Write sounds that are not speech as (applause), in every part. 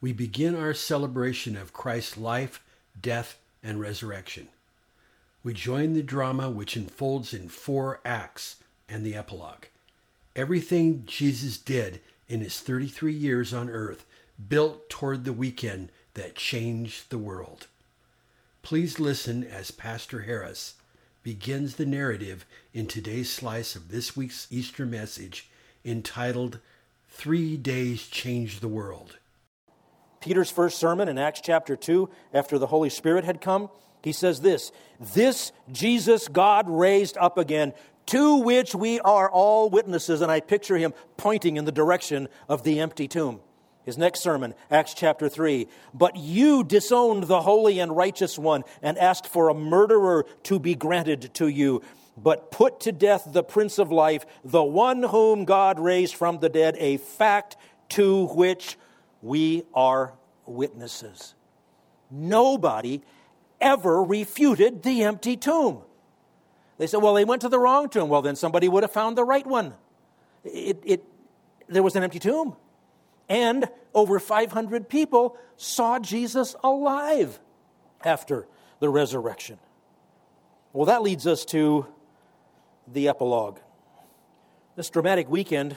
we begin our celebration of Christ's life, death, and resurrection. We join the drama which unfolds in four acts and the epilogue. Everything Jesus did in his 33 years on earth built toward the weekend that changed the world. Please listen as Pastor Harris begins the narrative in today's slice of this week's Easter message entitled Three Days Changed the World. Peter's first sermon in Acts chapter 2, after the Holy Spirit had come, he says this This Jesus God raised up again, to which we are all witnesses. And I picture him pointing in the direction of the empty tomb. His next sermon, Acts chapter 3. But you disowned the holy and righteous one and asked for a murderer to be granted to you. But put to death the Prince of Life, the one whom God raised from the dead, a fact to which we are witnesses. Nobody ever refuted the empty tomb. They said, well, they went to the wrong tomb. Well, then somebody would have found the right one. It, it, there was an empty tomb. And over 500 people saw Jesus alive after the resurrection. Well, that leads us to the epilogue. This dramatic weekend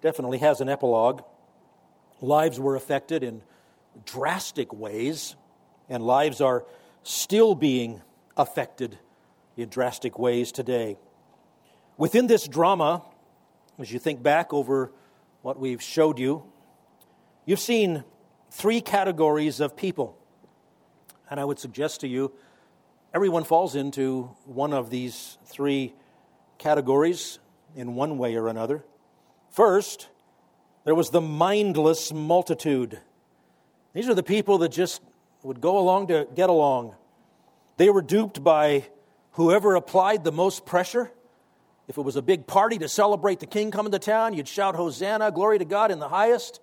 definitely has an epilogue. Lives were affected in drastic ways, and lives are still being affected in drastic ways today. Within this drama, as you think back over what we've showed you, you've seen three categories of people. And I would suggest to you, everyone falls into one of these three categories in one way or another. First, there was the mindless multitude. These are the people that just would go along to get along. They were duped by whoever applied the most pressure. If it was a big party to celebrate the king coming to town, you'd shout, Hosanna, glory to God in the highest.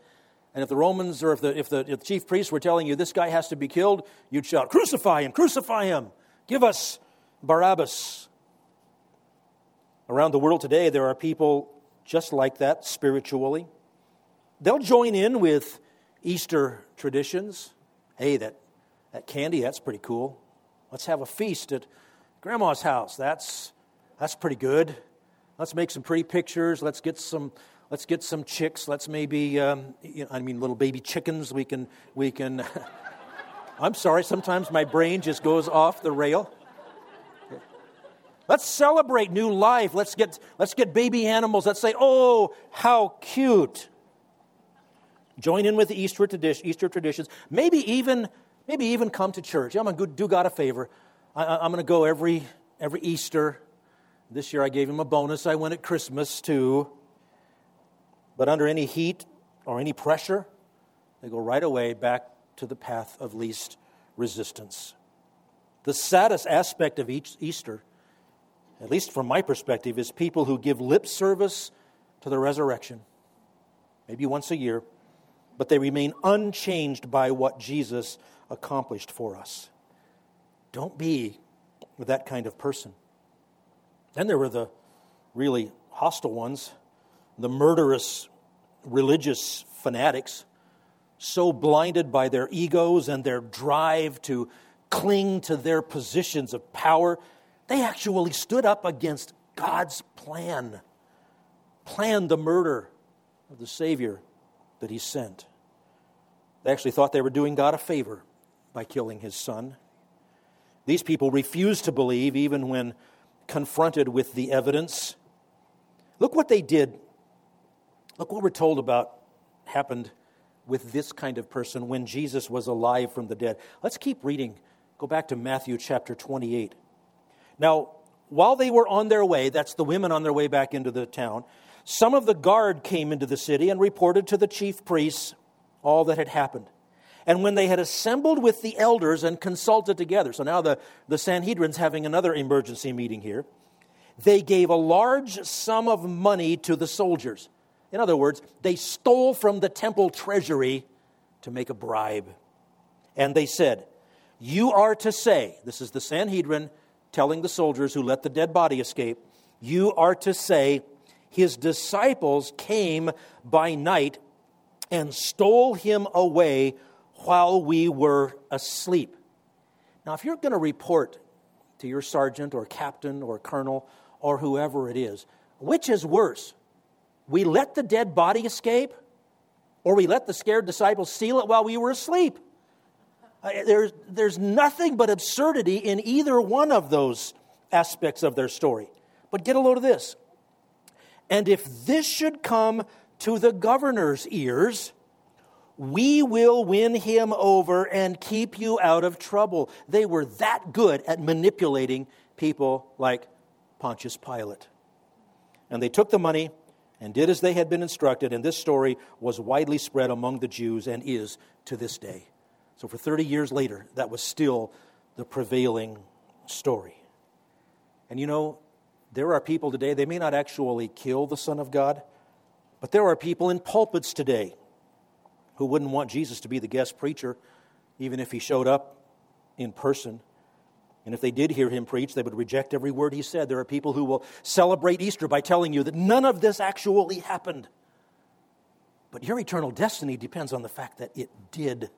And if the Romans or if the, if the, if the chief priests were telling you this guy has to be killed, you'd shout, Crucify him, crucify him, give us Barabbas. Around the world today, there are people just like that spiritually. They'll join in with Easter traditions. Hey, that, that candy, that's pretty cool. Let's have a feast at grandma's house. That's, that's pretty good. Let's make some pretty pictures. Let's get some, let's get some chicks. Let's maybe, um, you know, I mean, little baby chickens. We can, we can. (laughs) I'm sorry, sometimes my brain just goes off the rail. Let's celebrate new life. Let's get, let's get baby animals. Let's say, oh, how cute. Join in with the Easter, Easter traditions. Maybe even, maybe even come to church. I'm going to do God a favor. I, am going to go every, every Easter. This year I gave him a bonus. I went at Christmas too. But under any heat or any pressure, they go right away back to the path of least resistance. The saddest aspect of each Easter, at least from my perspective, is people who give lip service to the resurrection, maybe once a year, but they remain unchanged by what Jesus accomplished for us. Don't be that kind of person. Then there were the really hostile ones, the murderous religious fanatics, so blinded by their egos and their drive to cling to their positions of power, they actually stood up against God's plan, planned the murder of the Savior that he sent. They actually thought they were doing God a favor by killing his son. These people refused to believe even when confronted with the evidence. Look what they did. Look what we're told about happened with this kind of person when Jesus was alive from the dead. Let's keep reading. Go back to Matthew chapter 28. Now, while they were on their way, that's the women on their way back into the town, some of the guard came into the city and reported to the chief priests all that had happened. And when they had assembled with the elders and consulted together, so now the, the Sanhedrin's having another emergency meeting here, they gave a large sum of money to the soldiers. In other words, they stole from the temple treasury to make a bribe. And they said, You are to say, this is the Sanhedrin telling the soldiers who let the dead body escape, you are to say, His disciples came by night and stole him away while we were asleep. Now, if you're going to report to your sergeant or captain or colonel or whoever it is, which is worse? We let the dead body escape, or we let the scared disciples steal it while we were asleep? Uh, there's, there's nothing but absurdity in either one of those aspects of their story. But get a load of this. And if this should come to the governor's ears, we will win him over and keep you out of trouble. They were that good at manipulating people like Pontius Pilate. And they took the money and did as they had been instructed, and this story was widely spread among the Jews and is to this day. So, for 30 years later, that was still the prevailing story. And you know, there are people today, they may not actually kill the Son of God, but there are people in pulpits today who wouldn't want Jesus to be the guest preacher, even if he showed up in person. And if they did hear him preach, they would reject every word he said. There are people who will celebrate Easter by telling you that none of this actually happened. But your eternal destiny depends on the fact that it did.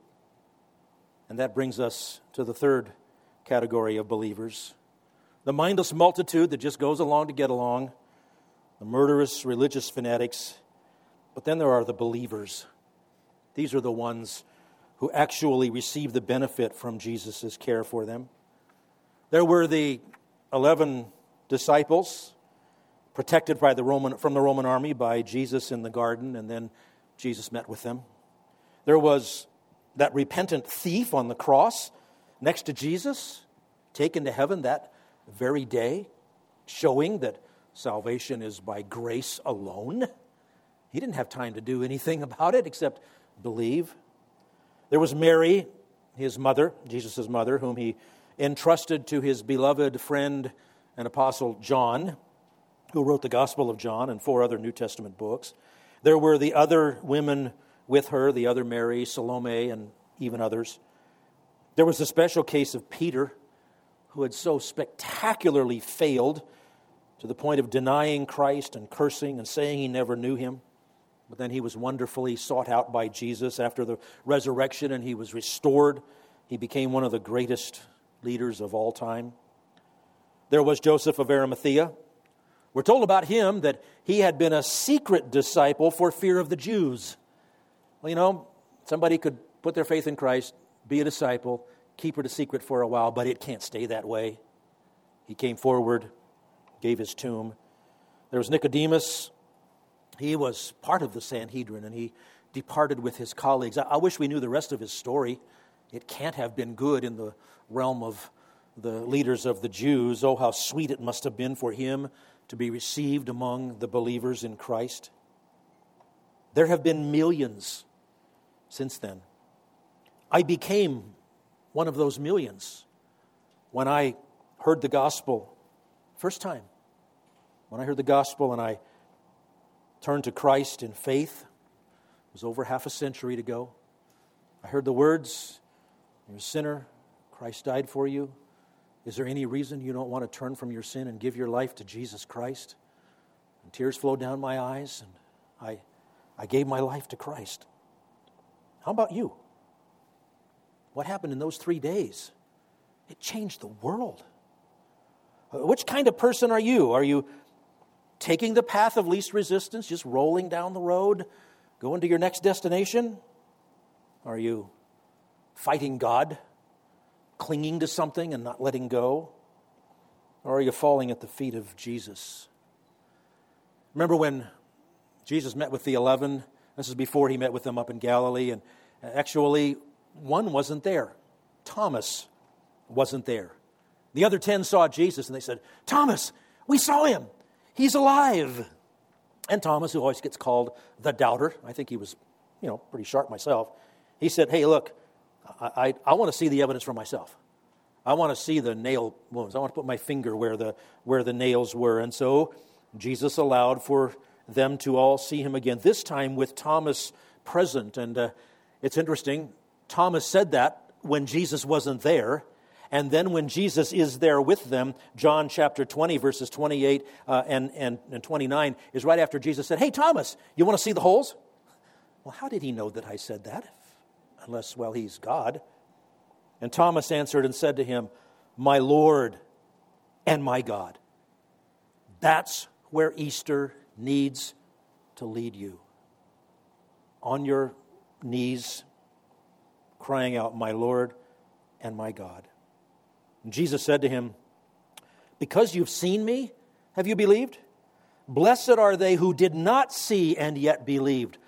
And that brings us to the third category of believers the mindless multitude that just goes along to get along, the murderous religious fanatics. But then there are the believers. These are the ones who actually receive the benefit from Jesus' care for them. There were the 11 disciples protected by the Roman, from the Roman army by Jesus in the garden, and then Jesus met with them. There was that repentant thief on the cross next to Jesus, taken to heaven that very day, showing that salvation is by grace alone. He didn't have time to do anything (laughs) about it except believe. There was Mary, his mother, Jesus' mother, whom he entrusted to his beloved friend and apostle John, who wrote the Gospel of John and four other New Testament books. There were the other women with her, the other Mary, Salome, and even others. There was a special case of Peter who had so spectacularly failed to the point of denying Christ and cursing and saying he never knew him. But then he was wonderfully sought out by Jesus after the resurrection and he was restored. He became one of the greatest leaders of all time. There was Joseph of Arimathea. We're told about him that he had been a secret disciple for fear of the Jews. Well, you know, somebody could put their faith in Christ, be a disciple, keep it a secret for a while, but it can't stay that way. He came forward, gave his tomb. There was Nicodemus. He was part of the Sanhedrin and he departed with his colleagues. I, wish we knew the rest of his story. It can't have been good in the realm of the leaders of the Jews. Oh, how sweet it must have been for him to be received among the believers in Christ. There have been millions since then. I became one of those millions when I heard the gospel first time. When I heard the gospel and I turned to Christ in faith, it was over half a century ago. I heard the words, You're a sinner, Christ died for you. Is there any reason you don't want to turn from your sin and give your life to Jesus Christ? And tears flowed down my eyes, and I, I gave my life to Christ. How about you? What happened in those three days? It changed the world. Uh, which kind of person are you? Are you taking the path of least resistance, just rolling down the road, going to your next destination? Are you fighting God, clinging to something and not letting go? Or are you falling at the feet of Jesus? Remember when Jesus met with the eleven? This is before he met with them up in Galilee, and actually, one wasn't there. Thomas wasn't there. The other 10 saw Jesus and they said, Thomas, we saw him. He's alive. And Thomas, who always gets called the doubter, I think he was, you know, pretty sharp myself, he said, Hey, look, I, I, I want to see the evidence for myself. I want to see the nail wounds. I want to put my finger where the, where the nails were. And so Jesus allowed for them to all see him again, this time with Thomas present. And uh, it's interesting, Thomas said that when Jesus wasn't there. And then when Jesus is there with them, John chapter 20, verses 28 uh, and, and, and 29, is right after Jesus said, Hey, Thomas, you want to see the holes? Well, how did he know that I said that? Unless, well, he's God. And Thomas answered and said to him, My Lord and my God. That's where Easter needs to lead you. On your knees, crying out, My Lord and my God. And Jesus said to him, Because you've seen me, have you believed? Blessed are they who did not see and yet believed.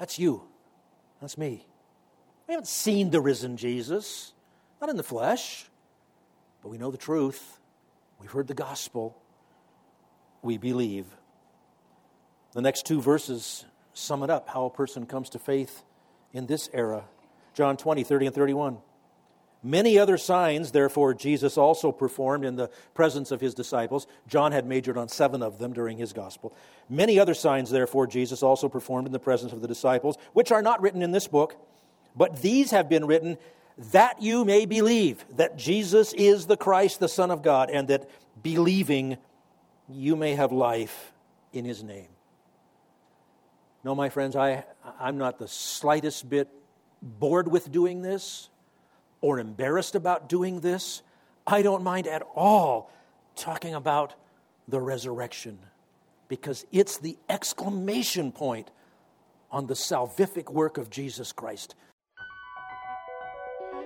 That's you. That's me. We haven't seen the risen Jesus, not in the flesh, but we know the truth. We've heard the gospel. We believe. The next two verses sum it up how a person comes to faith in this era. John 20, 30, and 31. Many other signs, therefore, Jesus also performed in the presence of his disciples. John had majored on seven of them during his gospel. Many other signs, therefore, Jesus also performed in the presence of the disciples, which are not written in this book, but these have been written that you may believe that Jesus is the Christ, the Son of God, and that believing you may have life in his name. No, my friends, I, I'm not the slightest bit bored with doing this or embarrassed about doing this. I don't mind at all talking about the resurrection because it's the exclamation point on the salvific work of Jesus Christ.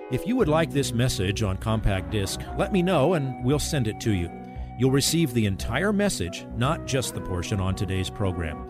If you would like this message on compact disc, let me know and we'll send it to you. You'll receive the entire message, not just the portion on today's program.